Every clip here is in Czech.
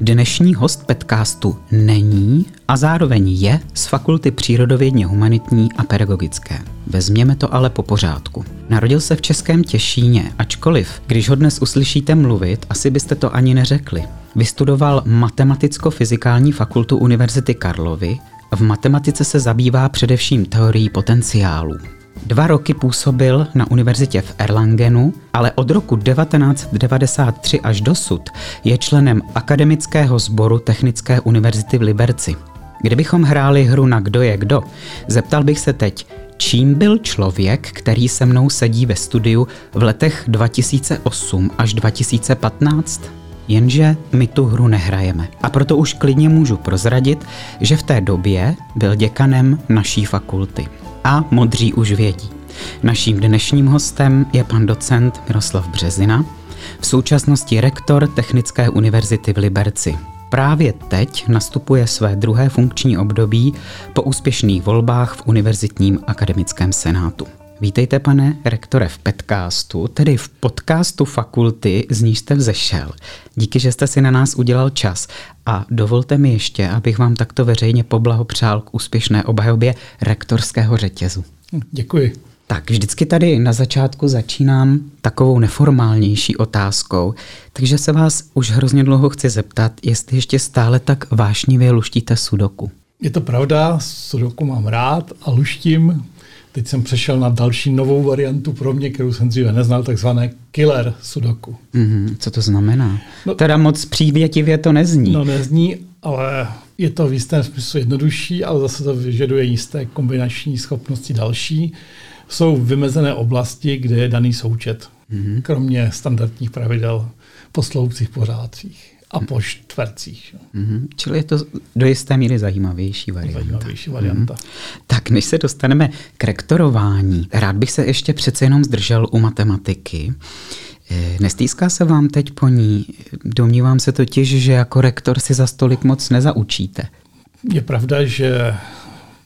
Dnešní host Petcastu není a zároveň je z Fakulty přírodovědně humanitní a pedagogické. Vezměme to ale po pořádku. Narodil se v Českém Těšíně, ačkoliv, když ho dnes uslyšíte mluvit, asi byste to ani neřekli. Vystudoval Matematicko-fyzikální fakultu Univerzity Karlovy, v matematice se zabývá především teorií potenciálu. Dva roky působil na univerzitě v Erlangenu, ale od roku 1993 až dosud je členem akademického sboru Technické univerzity v Liberci. Kdybychom hráli hru na kdo je kdo, zeptal bych se teď, čím byl člověk, který se mnou sedí ve studiu v letech 2008 až 2015? Jenže my tu hru nehrajeme. A proto už klidně můžu prozradit, že v té době byl děkanem naší fakulty a modří už vědí. Naším dnešním hostem je pan docent Miroslav Březina, v současnosti rektor Technické univerzity v Liberci. Právě teď nastupuje své druhé funkční období po úspěšných volbách v Univerzitním akademickém senátu. Vítejte, pane rektore, v podcastu, tedy v podcastu fakulty, z níž jste vzešel. Díky, že jste si na nás udělal čas. A dovolte mi ještě, abych vám takto veřejně poblahopřál k úspěšné obhajobě rektorského řetězu. Děkuji. Tak vždycky tady na začátku začínám takovou neformálnější otázkou, takže se vás už hrozně dlouho chci zeptat, jestli ještě stále tak vášnivě luštíte sudoku. Je to pravda, sudoku mám rád a luštím. Teď jsem přešel na další novou variantu pro mě, kterou jsem dříve neznal, takzvané killer sudoku. Mm-hmm. Co to znamená? No, teda moc přívětivě to nezní. No nezní, ale je to v jistém smyslu jednodušší, ale zase to vyžaduje jisté kombinační schopnosti další. Jsou vymezené oblasti, kde je daný součet, mm-hmm. kromě standardních pravidel po sloupcích pořádcích a po čtvercích. Mm-hmm. Čili je to do jisté míry zajímavější varianta. Zajímavější varianta. Mm-hmm. Tak než se dostaneme k rektorování, rád bych se ještě přece jenom zdržel u matematiky. Eh, nestýská se vám teď po ní? Domnívám se totiž, že jako rektor si za stolik moc nezaučíte. Je pravda, že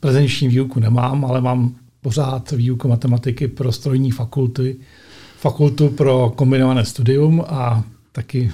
prezenční výuku nemám, ale mám pořád výuku matematiky pro strojní fakulty, fakultu pro kombinované studium a taky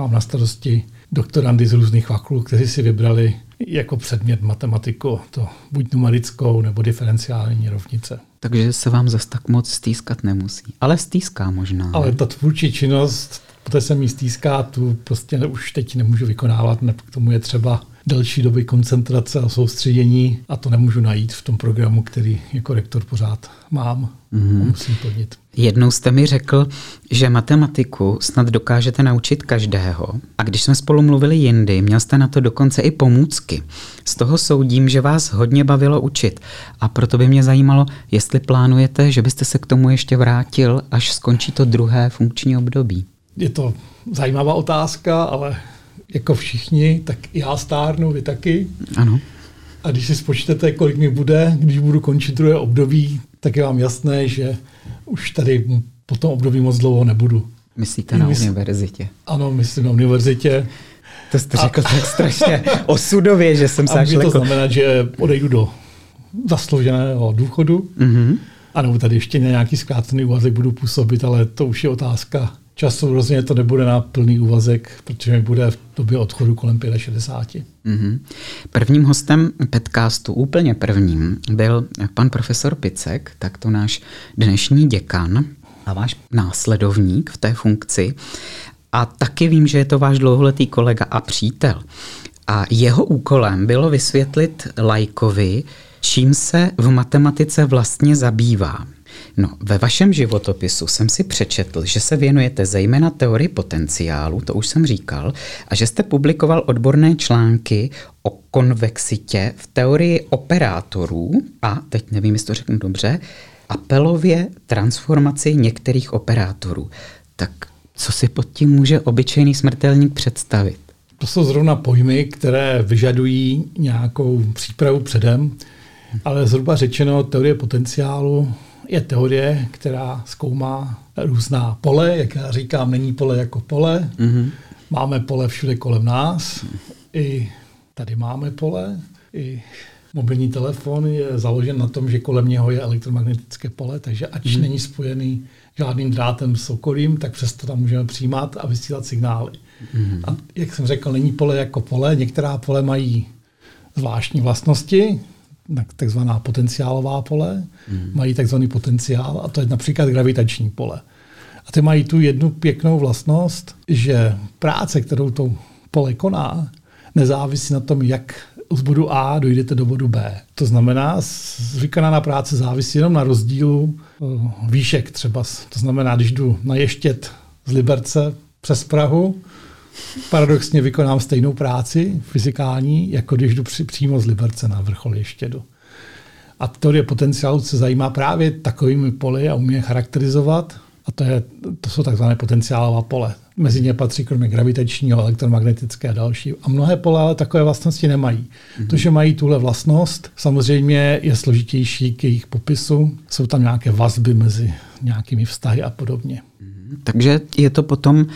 mám na starosti doktorandy z různých fakult, kteří si vybrali jako předmět matematiku, to buď numerickou nebo diferenciální rovnice. Takže se vám zas tak moc stýskat nemusí. Ale stýská možná. Ale ta tvůrčí činnost, poté se mi stýská, tu prostě už teď nemůžu vykonávat, ne, k tomu je třeba delší doby koncentrace a soustředění a to nemůžu najít v tom programu, který jako rektor pořád mám. Mm-hmm. Musím plnit. Jednou jste mi řekl, že matematiku snad dokážete naučit každého. A když jsme spolu mluvili jindy, měl jste na to dokonce i pomůcky. Z toho soudím, že vás hodně bavilo učit. A proto by mě zajímalo, jestli plánujete, že byste se k tomu ještě vrátil, až skončí to druhé funkční období. Je to zajímavá otázka, ale jako všichni, tak já stárnu, vy taky. Ano. A když si spočtete, kolik mi bude, když budu končit druhé období, tak je vám jasné, že už tady po tom období moc dlouho nebudu. Myslíte na Mysl... univerzitě? Ano, myslím na univerzitě. To jste a... řekl tak strašně osudově, že jsem se až to znamená, že odejdu do zaslouženého důchodu, mm-hmm. a nebo tady ještě na nějaký zkrácený úvazek budu působit, ale to už je otázka času rozhodně to nebude na plný úvazek, protože mi bude v době odchodu kolem 65. Mm-hmm. Prvním hostem podcastu, úplně prvním, byl pan profesor Picek, tak to náš dnešní děkan a váš následovník v té funkci. A taky vím, že je to váš dlouholetý kolega a přítel. A jeho úkolem bylo vysvětlit lajkovi, čím se v matematice vlastně zabývá. No, ve vašem životopisu jsem si přečetl, že se věnujete zejména teorii potenciálu, to už jsem říkal, a že jste publikoval odborné články o konvexitě v teorii operátorů a, teď nevím, jestli to řeknu dobře, apelově transformaci některých operátorů. Tak co si pod tím může obyčejný smrtelník představit? To jsou zrovna pojmy, které vyžadují nějakou přípravu předem, ale zhruba řečeno, teorie potenciálu je teorie, která zkoumá různá pole. Jak já říkám, není pole jako pole. Mm-hmm. Máme pole všude kolem nás. I tady máme pole. I mobilní telefon je založen na tom, že kolem něho je elektromagnetické pole, takže ač mm. není spojený žádným drátem s okolím, tak přesto tam můžeme přijímat a vysílat signály. Mm. A jak jsem řekl, není pole jako pole. Některá pole mají zvláštní vlastnosti, takzvaná potenciálová pole, mm. mají takzvaný potenciál a to je například gravitační pole. A ty mají tu jednu pěknou vlastnost, že práce, kterou to pole koná, nezávisí na tom, jak z bodu A dojdete do bodu B. To znamená, vykonaná práce závisí jenom na rozdílu eh, výšek třeba. To znamená, když jdu na ještět z Liberce přes Prahu, paradoxně vykonám stejnou práci fyzikální, jako když jdu při, přímo z Liberce na vrchol Ještědu. A teorie potenciálu se zajímá právě takovými poli a umí je charakterizovat. A to, je, to jsou takzvané potenciálová pole. Mezi ně patří kromě gravitačního, elektromagnetické a další. A mnohé pole ale takové vlastnosti nemají. Mm-hmm. To, že mají tuhle vlastnost, samozřejmě je složitější k jejich popisu. Jsou tam nějaké vazby mezi nějakými vztahy a podobně. Mm-hmm. Takže je to potom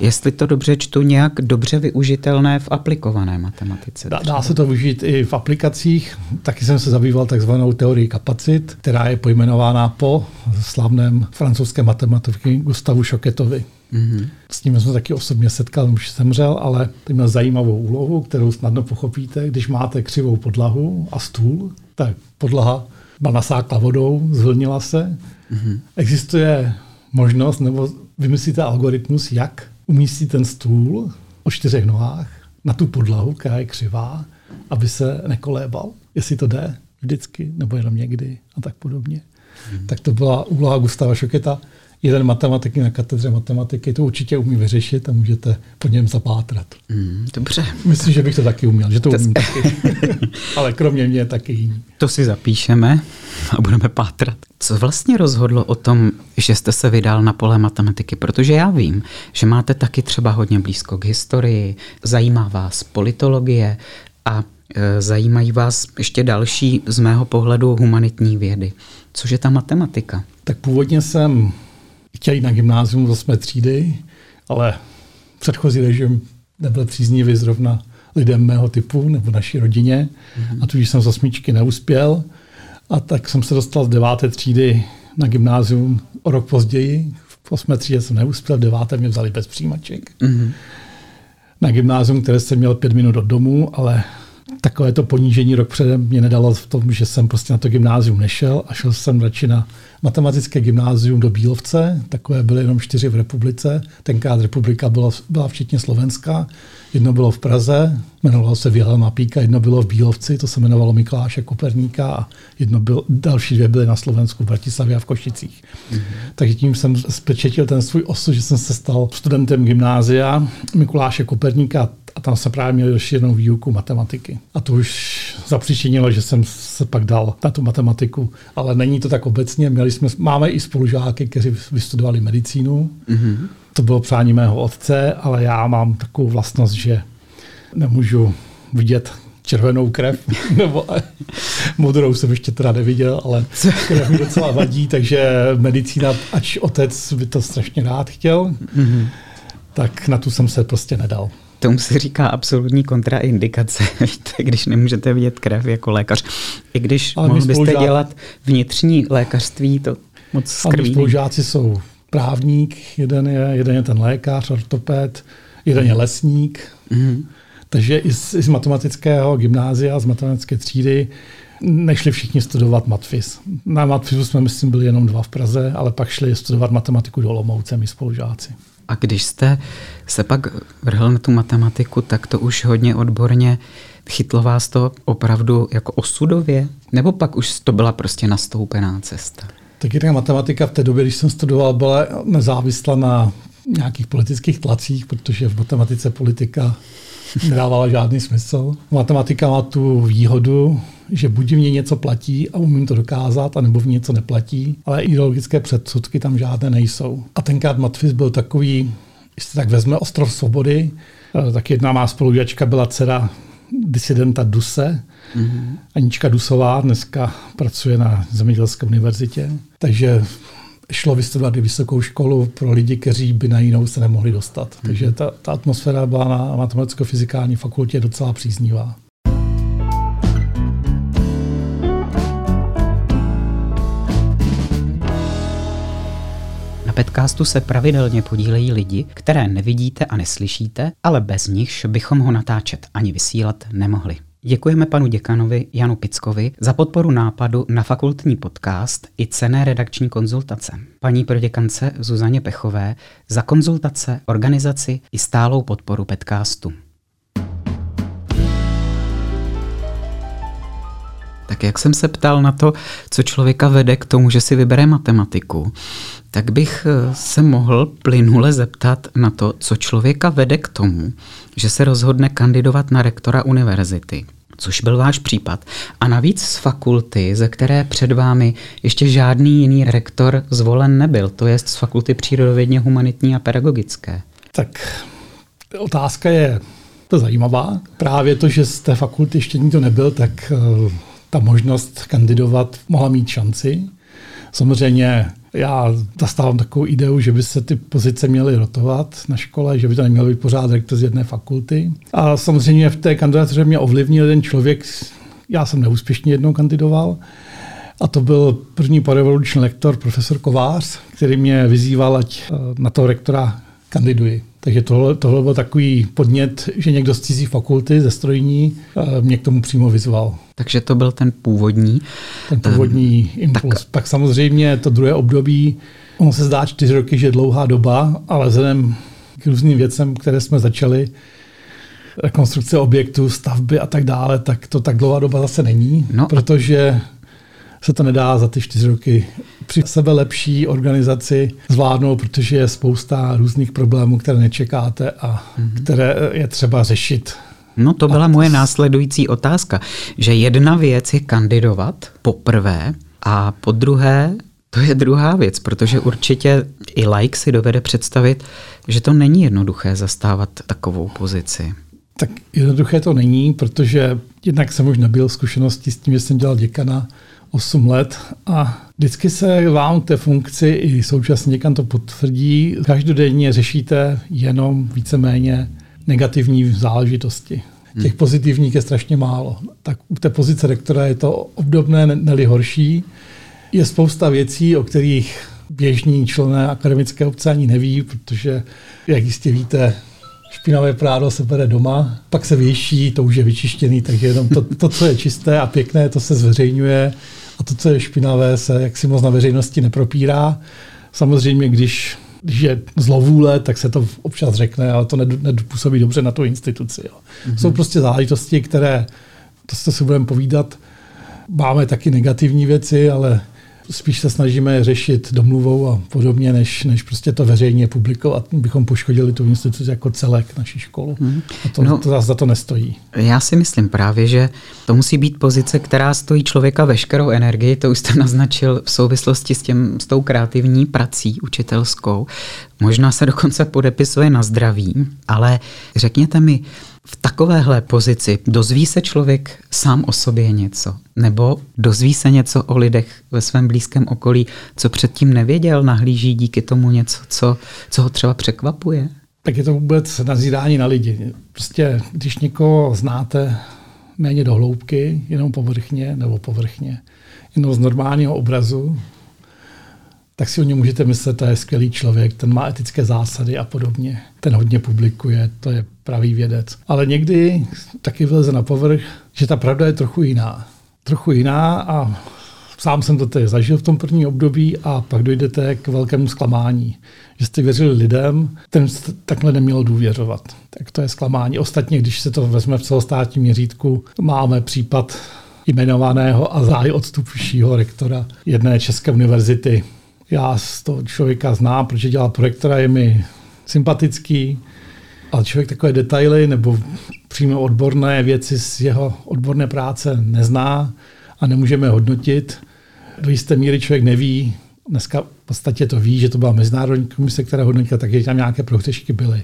jestli to dobře čtu, nějak dobře využitelné v aplikované matematice. Dá, dá se to využít i v aplikacích. Taky jsem se zabýval takzvanou teorií kapacit, která je pojmenována po slavném francouzském matematiky Gustavu Šoketovi. Mm-hmm. S ním jsem taky osobně setkal, už zemřel, ale to měl zajímavou úlohu, kterou snadno pochopíte. Když máte křivou podlahu a stůl, tak podlaha byla nasákla vodou, zvlnila se. Mm-hmm. Existuje možnost, nebo vymyslíte algoritmus, jak umístí ten stůl o čtyřech nohách na tu podlahu, která je křivá, aby se nekolébal, jestli to jde vždycky, nebo jenom někdy a tak podobně. Hmm. Tak to byla úloha Gustava Šoketa. Jeden matematik na katedře matematiky to určitě umí vyřešit a můžete po něm zapátrat. Hmm, dobře. Myslím, že bych to taky uměl, že to, to umím taky. Ale kromě mě taky jiný. To si zapíšeme a budeme pátrat. Co vlastně rozhodlo o tom, že jste se vydal na pole matematiky? Protože já vím, že máte taky třeba hodně blízko k historii, zajímá vás politologie a e, zajímají vás ještě další z mého pohledu humanitní vědy. Což je ta matematika? Tak původně jsem chtěl jít na gymnázium z 8. třídy, ale předchozí režim nebyl příznivý zrovna lidem mého typu nebo naší rodině mm-hmm. a tudíž jsem z osmičky neuspěl a tak jsem se dostal z deváté třídy na gymnázium o rok později. V osmé třídě jsem neuspěl, v deváté mě vzali bez přijímaček. Mm-hmm. Na gymnázium, které jsem měl pět minut od domu, ale takové to ponížení rok předem mě nedalo v tom, že jsem prostě na to gymnázium nešel a šel jsem radši na matematické gymnázium do Bílovce. Takové byly jenom čtyři v republice. Tenkrát republika byla, byla včetně Slovenska. Jedno bylo v Praze, jmenovalo se Vilhelma Píka, jedno bylo v Bílovci, to se jmenovalo Mikuláše Koperníka a jedno byl, další dvě byly na Slovensku, v Bratislavě a v Košicích. Mm-hmm. Takže tím jsem spečetil ten svůj osud, že jsem se stal studentem gymnázia Mikuláše Koperníka a tam jsem právě měl rozšířenou výuku matematiky. A to už zapříčinilo, že jsem se pak dal na tu matematiku. Ale není to tak obecně. Měli jsme, máme i spolužáky, kteří vystudovali medicínu. Mm-hmm. To bylo přání mého otce, ale já mám takovou vlastnost, že nemůžu vidět červenou krev, nebo modrou jsem ještě teda neviděl, ale krev mi docela vadí, takže medicína, ač otec by to strašně rád chtěl, mm-hmm. tak na tu jsem se prostě nedal. Tomu se říká absolutní kontraindikace, víte, když nemůžete vidět krev jako lékař. I když Ale mohl byste dělat vnitřní lékařství, to moc skrví. spolužáci jsou právník, jeden je, jeden je ten lékař, ortoped, jeden je lesník. Mm-hmm. Takže i z, i z matematického gymnázia, z matematické třídy nešli všichni studovat matfis. Na matfisu jsme, myslím, byli jenom dva v Praze, ale pak šli studovat matematiku do Olomouce, my spolužáci. A když jste se pak vrhl na tu matematiku, tak to už hodně odborně chytlo vás to opravdu jako osudově? Nebo pak už to byla prostě nastoupená cesta? Tak jedna matematika v té době, když jsem studoval, byla nezávislá na nějakých politických tlacích, protože v matematice politika nedávala žádný smysl. Matematika má tu výhodu, že buď v mě něco platí a umím to dokázat, anebo v něco neplatí, ale ideologické předsudky tam žádné nejsou. A tenkrát Matfis byl takový, se tak vezme ostrov svobody, Tak jedna má spolužačka byla dcera disidenta Duse, mm-hmm. Anička Dusová, dneska pracuje na Zemědělské univerzitě. Takže šlo vystudovat i vysokou školu pro lidi, kteří by na jinou se nemohli dostat. Takže ta, ta atmosféra byla na matematicko-fyzikální fakultě docela příznivá. Podcastu se pravidelně podílejí lidi, které nevidíte a neslyšíte, ale bez nichž bychom ho natáčet ani vysílat nemohli. Děkujeme panu děkanovi Janu Pickovi za podporu nápadu na fakultní podcast i cené redakční konzultace. Paní proděkance Zuzaně Pechové za konzultace, organizaci i stálou podporu podcastu. Tak jak jsem se ptal na to, co člověka vede k tomu, že si vybere matematiku, tak bych eh, se mohl plynule zeptat na to, co člověka vede k tomu, že se rozhodne kandidovat na rektora univerzity, což byl váš případ. A navíc z fakulty, ze které před vámi ještě žádný jiný rektor zvolen nebyl, to je z fakulty přírodovědně humanitní a pedagogické. Tak otázka je to zajímavá. Právě to, že z té fakulty ještě nikdo nebyl, tak eh, ta možnost kandidovat mohla mít šanci. Samozřejmě já zastávám takovou ideu, že by se ty pozice měly rotovat na škole, že by to neměl být pořád rektor z jedné fakulty. A samozřejmě v té kandidatuře mě ovlivnil jeden člověk, já jsem neúspěšně jednou kandidoval, a to byl první porevoluční lektor, profesor Kovář, který mě vyzýval, ať eh, na toho rektora kandiduji. Takže tohle, tohle byl takový podnět, že někdo z cizí fakulty ze strojní eh, mě k tomu přímo vyzval. Takže to byl ten původní. Ten původní um, impuls. Tak... Pak samozřejmě to druhé období, ono se zdá čtyři roky, že je dlouhá doba, ale vzhledem k různým věcem, které jsme začali, rekonstrukce objektů, stavby a tak dále, tak to tak dlouhá doba zase není, no. protože se to nedá za ty čtyři roky při sebe lepší organizaci zvládnout, protože je spousta různých problémů, které nečekáte a mm-hmm. které je třeba řešit. No to byla moje následující otázka, že jedna věc je kandidovat poprvé a po druhé to je druhá věc, protože určitě i like si dovede představit, že to není jednoduché zastávat takovou pozici. Tak jednoduché to není, protože jednak jsem už nebyl zkušenosti s tím, že jsem dělal děkana 8 let a vždycky se vám té funkci i současně někam to potvrdí. Každodenně řešíte jenom víceméně negativní záležitosti. Hmm. Těch pozitivních je strašně málo. Tak u té pozice rektora je to obdobné, neli horší. Je spousta věcí, o kterých běžní člené akademické obce ani neví, protože, jak jistě víte, špinavé prádlo se bere doma, pak se věší, to už je vyčištěný, takže jenom to, to, co je čisté a pěkné, to se zveřejňuje a to, co je špinavé, se jaksi moc na veřejnosti nepropírá. Samozřejmě, když když je zlovůle, tak se to občas řekne, ale to nepůsobí dobře na tu instituci. Jo. Mm-hmm. Jsou prostě záležitosti, které, to si budeme povídat, máme taky negativní věci, ale spíš se snažíme řešit domluvou a podobně, než, než prostě to veřejně publikovat, bychom poškodili tu instituci jako celek naší školu. Hmm. A to, no, to za to nestojí. Já si myslím právě, že to musí být pozice, která stojí člověka veškerou energii, to už jste naznačil v souvislosti s, těm, s tou kreativní prací učitelskou. Možná se dokonce podepisuje na zdraví, ale řekněte mi, v takovéhle pozici dozví se člověk sám o sobě něco? Nebo dozví se něco o lidech ve svém blízkém okolí, co předtím nevěděl, nahlíží díky tomu něco, co, co ho třeba překvapuje? Tak je to vůbec nazírání na lidi. Prostě, když někoho znáte méně do hloubky, jenom povrchně nebo povrchně, jenom z normálního obrazu, tak si o něm můžete myslet, to je skvělý člověk, ten má etické zásady a podobně. Ten hodně publikuje, to je pravý vědec. Ale někdy taky vyleze na povrch, že ta pravda je trochu jiná. Trochu jiná a sám jsem to tady zažil v tom prvním období a pak dojdete k velkému zklamání. Že jste věřili lidem, ten takhle neměl důvěřovat. Tak to je zklamání. Ostatně, když se to vezme v celostátním měřítku, máme případ jmenovaného a záj odstupšího rektora jedné české univerzity, já z toho člověka znám, protože dělá projektora, je mi sympatický, ale člověk takové detaily nebo přímo odborné věci z jeho odborné práce nezná a nemůžeme hodnotit. Do jisté míry člověk neví, dneska v podstatě to ví, že to byla mezinárodní komise, která hodnotila, takže tam nějaké prohřešky byly.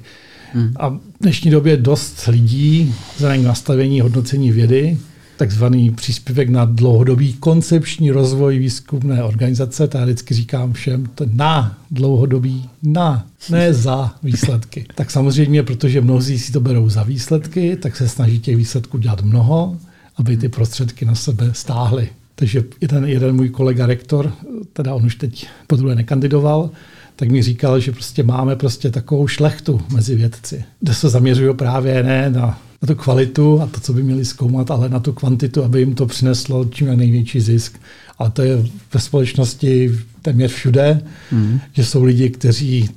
Hmm. A v dnešní době dost lidí vzhledem nastavení hodnocení vědy, takzvaný příspěvek na dlouhodobý koncepční rozvoj výzkumné organizace. To já vždycky říkám všem, to na dlouhodobý, na, ne za výsledky. Tak samozřejmě, protože mnozí si to berou za výsledky, tak se snaží těch výsledků dělat mnoho, aby ty prostředky na sebe stáhly. Takže jeden, jeden můj kolega rektor, teda on už teď po druhé nekandidoval, tak mi říkal, že prostě máme prostě takovou šlechtu mezi vědci, kde se zaměřují právě ne na, na tu kvalitu a to, co by měli zkoumat, ale na tu kvantitu, aby jim to přineslo čím největší zisk. Ale to je ve společnosti téměř všude, mm. že jsou lidi, kteří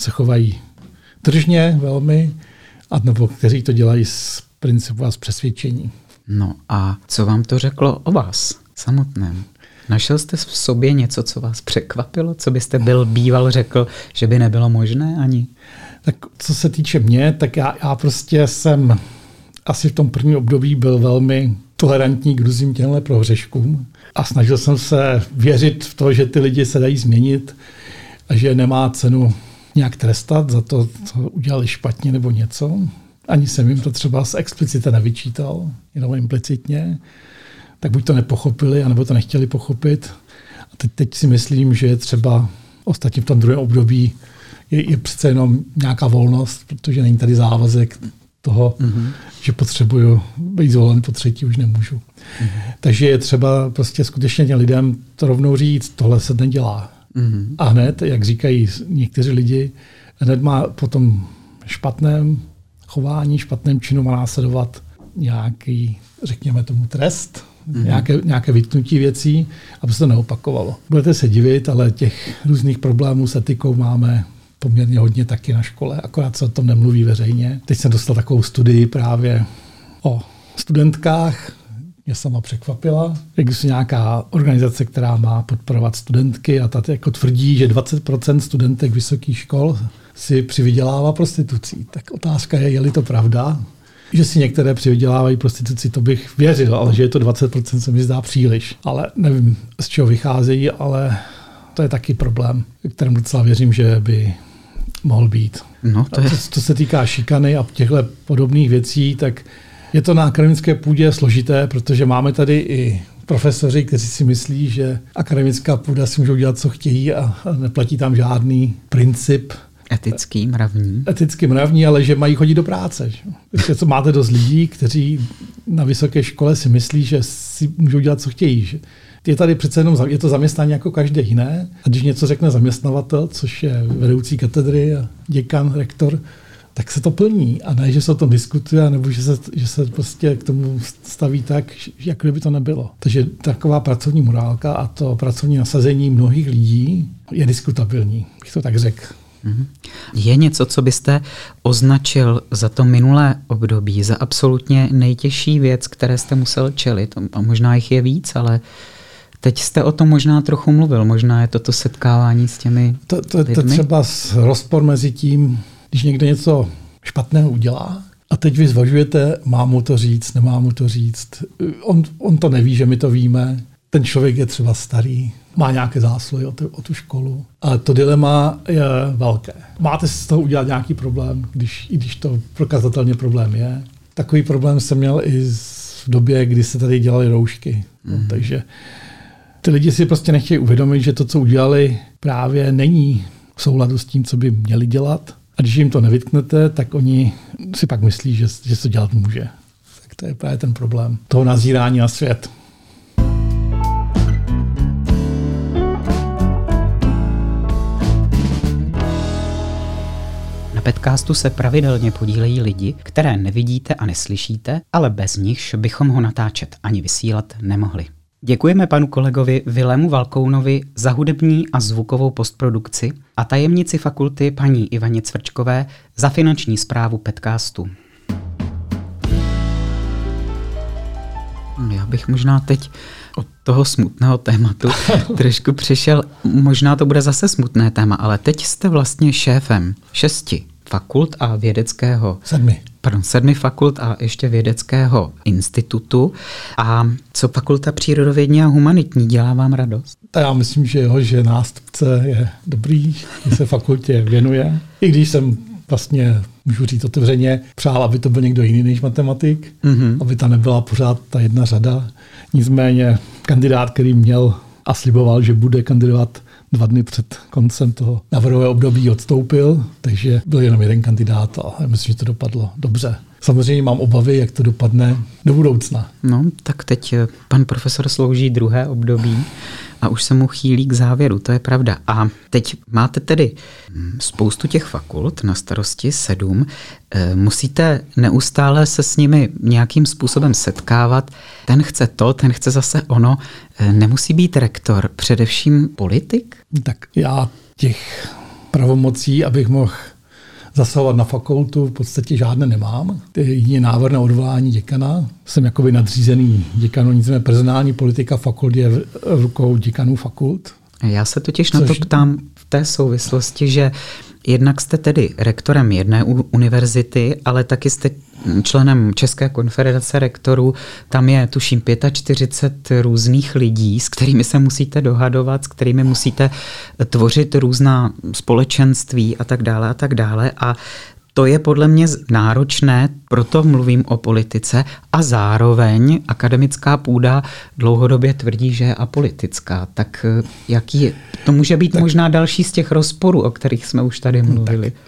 se chovají tržně velmi, a nebo kteří to dělají z principu a z přesvědčení. No a co vám to řeklo o vás samotném? Našel jste v sobě něco, co vás překvapilo? Co byste byl býval řekl, že by nebylo možné ani? Tak co se týče mě, tak já, já prostě jsem asi v tom prvním období byl velmi tolerantní k různým těmhle prohřeškům a snažil jsem se věřit v to, že ty lidi se dají změnit a že nemá cenu nějak trestat za to, co udělali špatně nebo něco. Ani jsem jim to třeba z explicita nevyčítal, jenom implicitně tak buď to nepochopili, anebo to nechtěli pochopit. A teď, teď si myslím, že je třeba ostatně v tom druhém období je, je přece jenom nějaká volnost, protože není tady závazek toho, mm-hmm. že potřebuju být zvolen po třetí, už nemůžu. Mm-hmm. Takže je třeba prostě skutečně těm lidem to rovnou říct, tohle se nedělá. Mm-hmm. A hned, jak říkají někteří lidi, hned má potom špatném chování, špatném činu má následovat nějaký, řekněme tomu, trest, mm-hmm. nějaké, nějaké vytknutí věcí, aby se to neopakovalo. Budete se divit, ale těch různých problémů s etikou máme poměrně hodně taky na škole, akorát se o tom nemluví veřejně. Teď jsem dostal takovou studii právě o studentkách, mě sama překvapila. Existuje nějaká organizace, která má podporovat studentky a ta jako tvrdí, že 20% studentek vysokých škol si přivydělává prostitucí. Tak otázka je, je-li to pravda, že si některé přivydělávají prostituci, to bych věřil, ale že je to 20% se mi zdá příliš. Ale nevím, z čeho vycházejí, ale to je taky problém, kterým docela věřím, že by mohl být. No, to je... co, co se týká šikany a těchto podobných věcí, tak je to na akademické půdě složité, protože máme tady i profesoři, kteří si myslí, že akademická půda si můžou dělat, co chtějí a neplatí tam žádný princip Etický, mravní. Etický, mravní, ale že mají chodit do práce. Že? co máte dost lidí, kteří na vysoké škole si myslí, že si můžou dělat, co chtějí. Že? Je tady přece jenom je to zaměstnání jako každé jiné. A když něco řekne zaměstnavatel, což je vedoucí katedry děkan, rektor, tak se to plní. A ne, že se o tom diskutuje, nebo že se, že se prostě k tomu staví tak, jak kdyby to nebylo. Takže taková pracovní morálka a to pracovní nasazení mnohých lidí je diskutabilní, bych to tak řekl. Mhm. Je něco, co byste označil za to minulé období, za absolutně nejtěžší věc, které jste musel čelit? A možná jich je víc, ale teď jste o tom možná trochu mluvil. Možná je to to setkávání s těmi To, to, to třeba rozpor mezi tím, když někdo něco špatného udělá, a teď vy zvažujete, mám mu to říct, nemám mu to říct. On, on to neví, že my to víme. Ten člověk je třeba starý, má nějaké zásluhy o tu, o tu školu. Ale to dilema je velké. Máte si z toho udělat nějaký problém, když, i když to prokazatelně problém je. Takový problém jsem měl i v době, kdy se tady dělaly roušky. Mm. No, takže ty lidi si prostě nechtějí uvědomit, že to, co udělali, právě není v souladu s tím, co by měli dělat. A když jim to nevytknete, tak oni si pak myslí, že, že to dělat může. Tak to je právě ten problém toho nazírání na svět. Podcastu se pravidelně podílejí lidi, které nevidíte a neslyšíte, ale bez nichž bychom ho natáčet ani vysílat nemohli. Děkujeme panu kolegovi Vilemu Valkounovi za hudební a zvukovou postprodukci a tajemnici fakulty paní Ivaně Cvrčkové za finanční zprávu podcastu. Já bych možná teď od toho smutného tématu trošku přešel. Možná to bude zase smutné téma, ale teď jste vlastně šéfem šesti fakult a vědeckého Sedmi. pardon, sedmi fakult a ještě vědeckého institutu. A co fakulta přírodovědní a humanitní dělá vám radost? A já myslím, že jeho, že nástupce je dobrý, že se fakultě věnuje. I když jsem vlastně, můžu říct otevřeně, přál, aby to byl někdo jiný než matematik, mm-hmm. aby ta nebyla pořád ta jedna řada. Nicméně kandidát, který měl a sliboval, že bude kandidovat dva dny před koncem toho návrhového období odstoupil, takže byl jenom jeden kandidát a myslím, že to dopadlo dobře. Samozřejmě mám obavy, jak to dopadne do budoucna. No, tak teď eh, pan profesor slouží druhé období a už se mu chýlí k závěru, to je pravda. A teď máte tedy hm, spoustu těch fakult na starosti, sedm. Eh, musíte neustále se s nimi nějakým způsobem setkávat. Ten chce to, ten chce zase ono. Eh, nemusí být rektor především politik? Tak já těch pravomocí, abych mohl zasahovat na fakultu v podstatě žádné nemám. Jedině návrh na odvolání děkana. Jsem jakoby nadřízený děkanu, nicméně personální politika fakult je v rukou děkanů fakult. Já se totiž Což... na to ptám v té souvislosti, že jednak jste tedy rektorem jedné univerzity, ale taky jste členem České konfederace rektorů. Tam je, tuším, 45 různých lidí, s kterými se musíte dohadovat, s kterými musíte tvořit různá společenství a tak dále a tak dále. A to je podle mě náročné, proto mluvím o politice a zároveň akademická půda dlouhodobě tvrdí, že je apolitická. Tak eh, jaký je? To může být tak, možná další z těch rozporů, o kterých jsme už tady mluvili. Tak,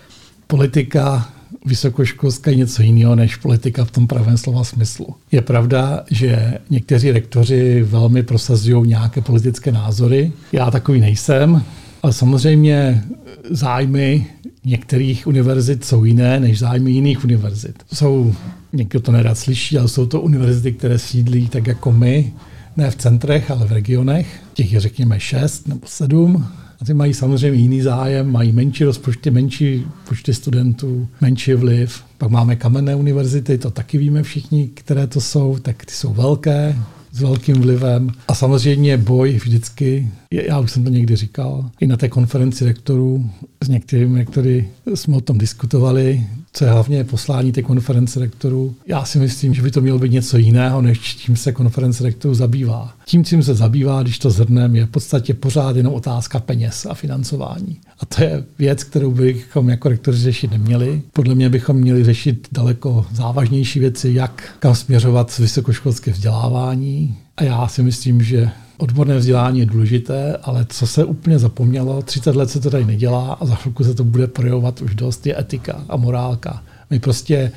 politika vysokoškolská je něco jiného než politika v tom pravém slova smyslu. Je pravda, že někteří rektoři velmi prosazují nějaké politické názory. Já takový nejsem, ale samozřejmě zájmy některých univerzit jsou jiné než zájmy jiných univerzit. Jsou, někdo to nerad slyší, ale jsou to univerzity, které sídlí tak jako my, ne v centrech, ale v regionech. Těch je řekněme šest nebo sedm. A ty mají samozřejmě jiný zájem, mají menší rozpočty, menší počty studentů, menší vliv. Pak máme kamenné univerzity, to taky víme všichni, které to jsou, tak ty jsou velké, s velkým vlivem. A samozřejmě boj vždycky, já už jsem to někdy říkal, i na té konferenci rektorů s některými rektory jsme o tom diskutovali, co je hlavně poslání té konference rektorů. Já si myslím, že by to mělo být něco jiného, než čím se konference rektorů zabývá. Tím, čím se zabývá, když to zhrneme, je v podstatě pořád jenom otázka peněz a financování. A to je věc, kterou bychom jako rektoři řešit neměli. Podle mě bychom měli řešit daleko závažnější věci, jak kam směřovat vysokoškolské vzdělávání. A já si myslím, že Odborné vzdělání je důležité, ale co se úplně zapomnělo, 30 let se to tady nedělá a za chvilku se to bude projevovat už dost, je etika a morálka. My prostě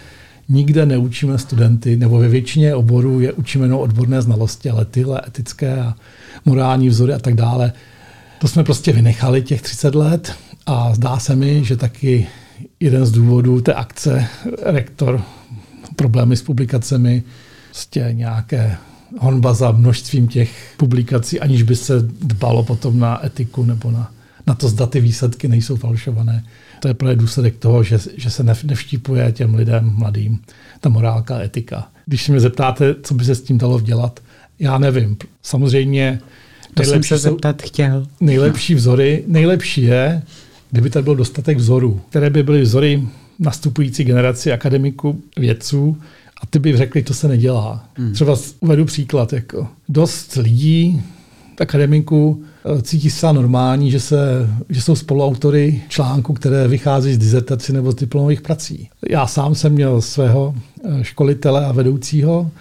nikde neučíme studenty, nebo ve většině oborů je učíme jenom odborné znalosti, ale tyhle etické a morální vzory a tak dále, to jsme prostě vynechali těch 30 let a zdá se mi, že taky jeden z důvodů té akce, rektor, problémy s publikacemi, prostě nějaké honba za množstvím těch publikací, aniž by se dbalo potom na etiku nebo na, na to, zda ty výsledky nejsou falšované. To je právě důsledek toho, že, že se nevštípuje těm lidem mladým ta morálka a etika. Když se mě zeptáte, co by se s tím dalo dělat, já nevím. Samozřejmě to jsem se zeptat chtěl. Nejlepší vzory, nejlepší je, kdyby tady byl dostatek vzorů, které by byly vzory nastupující generaci akademiků, vědců, a ty by řekli, to se nedělá. Hmm. Třeba uvedu příklad. Jako dost lidí, akademiků, eh, cítí se normální, že, se, že jsou spoluautory článku, které vychází z dizertací nebo z diplomových prací. Já sám jsem měl svého eh, školitele a vedoucího,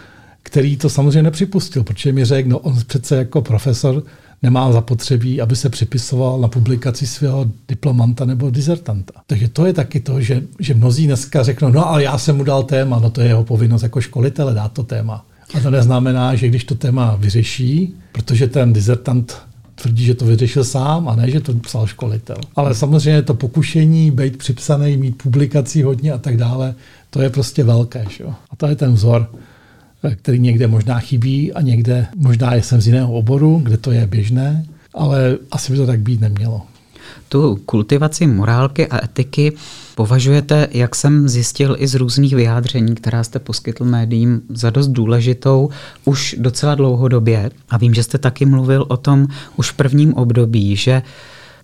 který to samozřejmě nepřipustil, protože mi řekl, no on přece jako profesor nemá zapotřebí, aby se připisoval na publikaci svého diplomanta nebo dizertanta. Takže to je taky to, že, že mnozí dneska řeknou, no ale já jsem mu dal téma, no to je jeho povinnost jako školitele dát to téma. A to neznamená, že když to téma vyřeší, protože ten dizertant tvrdí, že to vyřešil sám a ne, že to psal školitel. Ale samozřejmě to pokušení, být připsaný, mít publikací hodně a tak dále, to je prostě velké. Že? A to je ten vzor který někde možná chybí a někde možná jsem z jiného oboru, kde to je běžné, ale asi by to tak být nemělo. Tu kultivaci morálky a etiky považujete, jak jsem zjistil i z různých vyjádření, která jste poskytl médiím, za dost důležitou už docela dlouhodobě. A vím, že jste taky mluvil o tom už v prvním období, že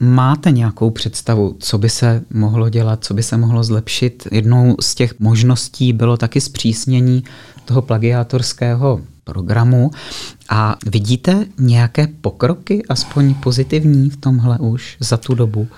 Máte nějakou představu, co by se mohlo dělat, co by se mohlo zlepšit? Jednou z těch možností bylo taky zpřísnění toho plagiátorského programu. A vidíte nějaké pokroky, aspoň pozitivní v tomhle už za tu dobu?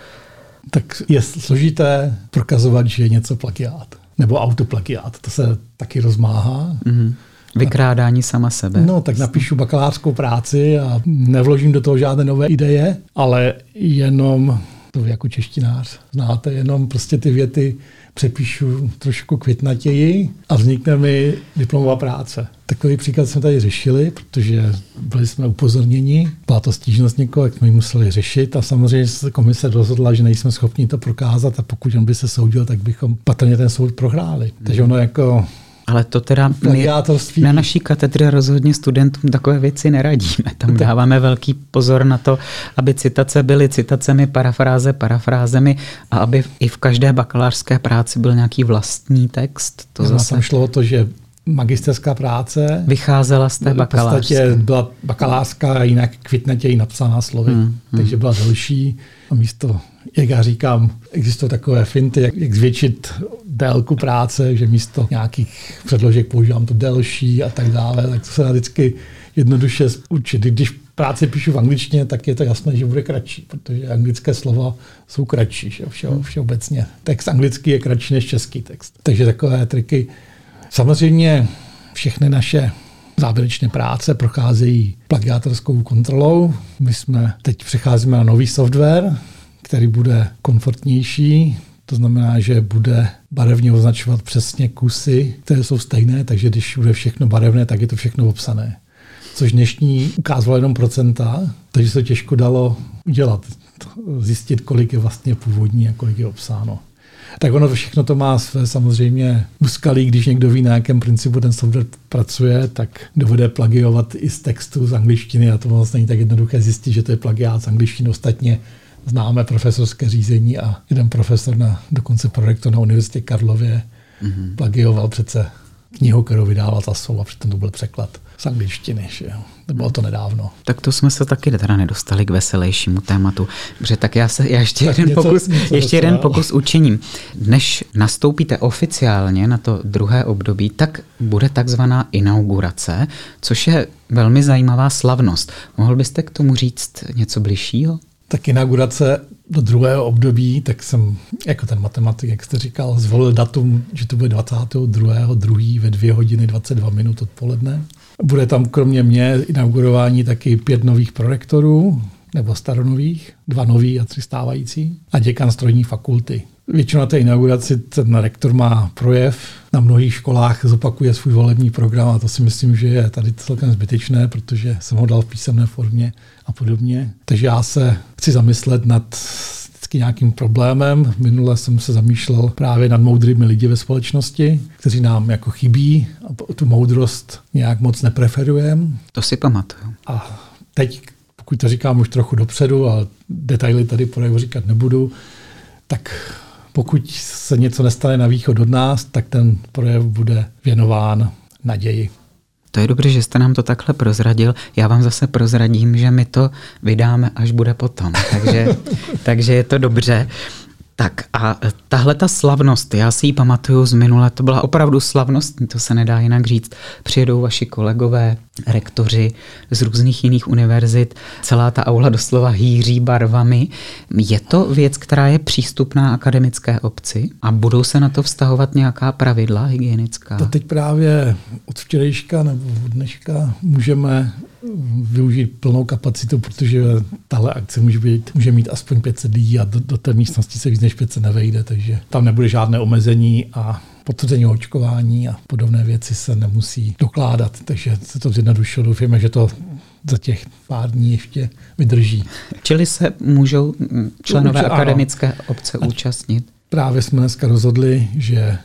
Tak je složité prokazovat, že je něco plagiát. Nebo autoplagiát. To se taky rozmáhá. Mm-hmm. Vykrádání sama sebe. No, tak napíšu bakalářskou práci a nevložím do toho žádné nové ideje, ale jenom, to jako češtinář, znáte, jenom prostě ty věty přepíšu trošku květnatěji a vznikne mi diplomová práce. Takový příklad jsme tady řešili, protože byli jsme upozorněni, byla to stížnost někoho, jak jsme ji museli řešit a samozřejmě se komise rozhodla, že nejsme schopni to prokázat a pokud on by se soudil, tak bychom patrně ten soud prohráli. Takže ono jako ale to teda my na naší katedře rozhodně studentům takové věci neradíme. Tam dáváme velký pozor na to, aby citace byly citacemi, parafráze parafrázemi a aby i v každé bakalářské práci byl nějaký vlastní text. To zase... tam šlo o to, že magisterská práce vycházela z té bakalářské. V podstatě byla bakalářská jinak kvitnatěji napsaná slovy, hmm, hmm. takže byla delší a místo, jak já říkám, existují takové finty, jak, jak zvětšit délku práce, že místo nějakých předložek používám to delší a tak dále, tak to se dá vždycky jednoduše učit. Když práci píšu v angličtině, tak je to jasné, že bude kratší, protože anglické slova jsou kratší že? Vše, všeobecně. Text anglický je kratší než český text. Takže takové triky. Samozřejmě všechny naše závěrečné práce procházejí plagiátorskou kontrolou. My jsme teď přecházíme na nový software, který bude komfortnější, to znamená, že bude barevně označovat přesně kusy, které jsou stejné, takže když bude všechno barevné, tak je to všechno obsané. Což dnešní ukázalo jenom procenta, takže se těžko dalo udělat, zjistit, kolik je vlastně původní a kolik je obsáno. Tak ono všechno to má své samozřejmě úskalí, když někdo ví, na jakém principu ten software pracuje, tak dovede plagiovat i z textu z angličtiny a to vlastně není tak jednoduché zjistit, že to je plagiát z angličtiny. Ostatně známe profesorské řízení a jeden profesor, na, dokonce prorektor na Univerzitě Karlově, mm-hmm. plagioval přece knihu, kterou vydával za a přitom to byl překlad z angličtiny. Že jo. Bylo to nedávno. Tak to jsme se taky teda nedostali k veselějšímu tématu. Protože tak já, se, já ještě, jeden, něco, pokus, něco ještě jeden pokus učiním. Než nastoupíte oficiálně na to druhé období, tak bude takzvaná inaugurace, což je velmi zajímavá slavnost. Mohl byste k tomu říct něco bližšího? Tak inaugurace do druhého období, tak jsem jako ten matematik, jak jste říkal, zvolil datum, že to bude 22. 2. ve 2 hodiny 22 minut odpoledne. Bude tam kromě mě inaugurování taky pět nových prorektorů, nebo staronových, dva nový a tři stávající, a děkan strojní fakulty. Většinou na té inauguraci ten rektor má projev, na mnohých školách zopakuje svůj volební program a to si myslím, že je tady celkem zbytečné, protože jsem ho dal v písemné formě a podobně. Takže já se chci zamyslet nad vždycky nějakým problémem. Minule jsem se zamýšlel právě nad moudrými lidi ve společnosti, kteří nám jako chybí a tu moudrost nějak moc nepreferujeme. To si pamatuju. A teď, pokud to říkám už trochu dopředu a detaily tady projevu říkat nebudu, tak pokud se něco nestane na východ od nás, tak ten projev bude věnován naději. To je dobře, že jste nám to takhle prozradil. Já vám zase prozradím, že my to vydáme, až bude potom. Takže, takže je to dobře. Tak a tahle ta slavnost, já si ji pamatuju z minule, to byla opravdu slavnostní, to se nedá jinak říct. Přijedou vaši kolegové, rektoři z různých jiných univerzit, celá ta aula doslova hýří barvami. Je to věc, která je přístupná akademické obci a budou se na to vztahovat nějaká pravidla hygienická? To teď právě od včerejška nebo od dneška můžeme využít plnou kapacitu, protože tahle akce může, být, může mít aspoň 500 lidí a do, do té místnosti se víc než 500 nevejde, takže tam nebude žádné omezení a potvrzení očkování a podobné věci se nemusí dokládat, takže se to zjednodušilo. Doufáme, že to za těch pár dní ještě vydrží. Čili se můžou členové Určitě, akademické ano. obce účastnit? Právě jsme dneska rozhodli, že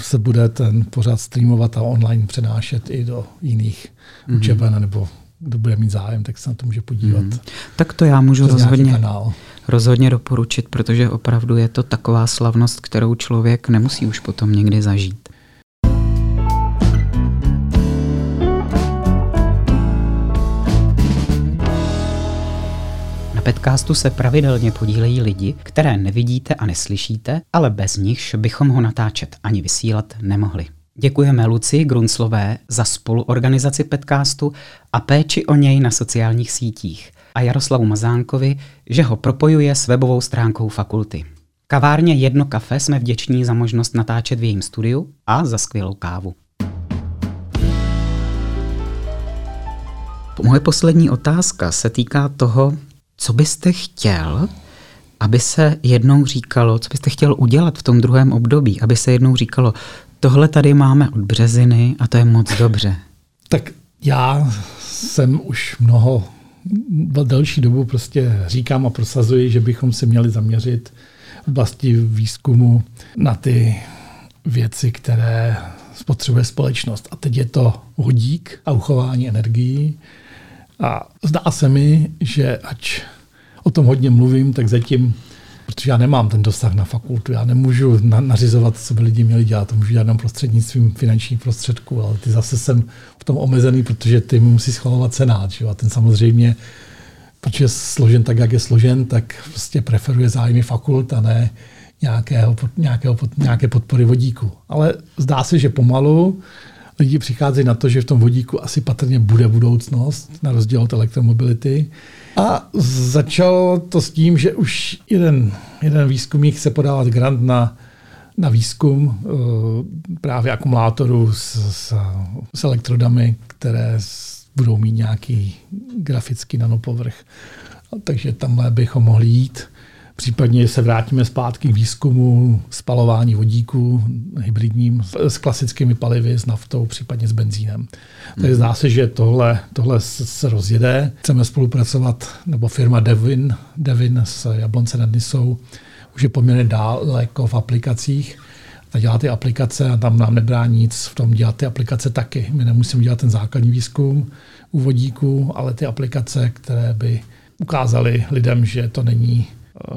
se bude ten pořád streamovat a online přenášet i do jiných mm-hmm. učeben, nebo kdo bude mít zájem, tak se na to může podívat. Mm-hmm. Tak to já můžu rozhodně, rozhodně doporučit, protože opravdu je to taková slavnost, kterou člověk nemusí už potom někdy zažít. Na podcastu se pravidelně podílejí lidi, které nevidíte a neslyšíte, ale bez nichž bychom ho natáčet ani vysílat nemohli. Děkujeme Luci Grunslové za spoluorganizaci podcastu a péči o něj na sociálních sítích a Jaroslavu Mazánkovi, že ho propojuje s webovou stránkou fakulty. Kavárně Jedno kafe jsme vděční za možnost natáčet v jejím studiu a za skvělou kávu. Moje poslední otázka se týká toho, co byste chtěl, aby se jednou říkalo, co byste chtěl udělat v tom druhém období, aby se jednou říkalo, tohle tady máme od březiny a to je moc dobře. Tak já jsem už mnoho, delší dobu prostě říkám a prosazuji, že bychom se měli zaměřit v oblasti výzkumu na ty věci, které spotřebuje společnost. A teď je to vodík a uchování energií. A zdá se mi, že ač o tom hodně mluvím, tak zatím, protože já nemám ten dosah na fakultu, já nemůžu na, nařizovat, co by lidi měli dělat, to můžu dělat jenom prostřednictvím finančních prostředků, ale ty zase jsem v tom omezený, protože ty musí schvalovat senát. Že? A ten samozřejmě, protože je složen tak, jak je složen, tak prostě preferuje zájmy fakult a ne nějakého, nějakého, nějaké podpory vodíku. Ale zdá se, že pomalu lidi přicházejí na to, že v tom vodíku asi patrně bude budoucnost, na rozdíl od elektromobility. A začalo to s tím, že už jeden, jeden výzkumník chce podávat grant na, na výzkum eh, právě akumulátorů s, s, s elektrodami, které budou mít nějaký grafický nanopovrch. Takže tamhle bychom mohli jít. Případně se vrátíme zpátky k výzkumu spalování vodíku hybridním s klasickými palivy, s naftou, případně s benzínem. Takže zdá se, že tohle, tohle se rozjede. Chceme spolupracovat, nebo firma Devin, Devin s Jablonce nad Nisou už je poměrně daleko v aplikacích. Ta dělá ty aplikace a tam nám nebrání nic v tom dělat ty aplikace taky. My nemusíme dělat ten základní výzkum u vodíku, ale ty aplikace, které by ukázaly lidem, že to není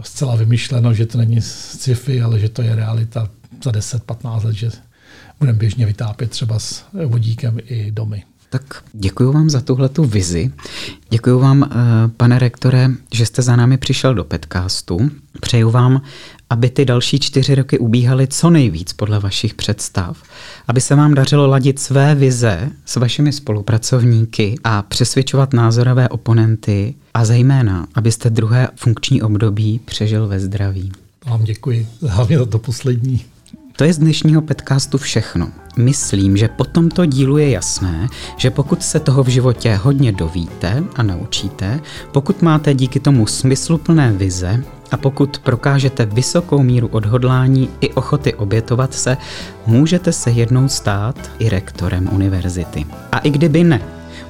zcela vymyšleno, že to není sci-fi, ale že to je realita za 10-15 let, že budeme běžně vytápět třeba s vodíkem i domy. Tak děkuji vám za tuhle tu vizi. Děkuji vám, eh, pane rektore, že jste za námi přišel do podcastu. Přeju vám, aby ty další čtyři roky ubíhaly co nejvíc podle vašich představ, aby se vám dařilo ladit své vize s vašimi spolupracovníky a přesvědčovat názorové oponenty a zejména, abyste druhé funkční období přežil ve zdraví. Vám děkuji, hlavně za to poslední. To je z dnešního podcastu všechno. Myslím, že po tomto dílu je jasné, že pokud se toho v životě hodně dovíte a naučíte, pokud máte díky tomu smysluplné vize a pokud prokážete vysokou míru odhodlání i ochoty obětovat se, můžete se jednou stát i rektorem univerzity. A i kdyby ne,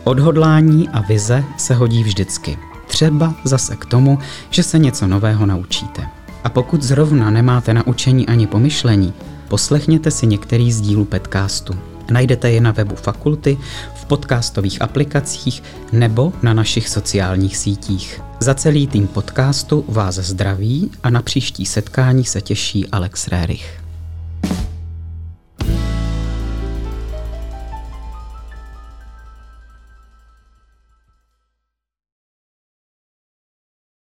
odhodlání a vize se hodí vždycky. Třeba zase k tomu, že se něco nového naučíte. A pokud zrovna nemáte naučení ani pomyšlení, poslechněte si některý z dílů podcastu. Najdete je na webu fakulty, v podcastových aplikacích nebo na našich sociálních sítích. Za celý tým podcastu vás zdraví a na příští setkání se těší Alex Rérich.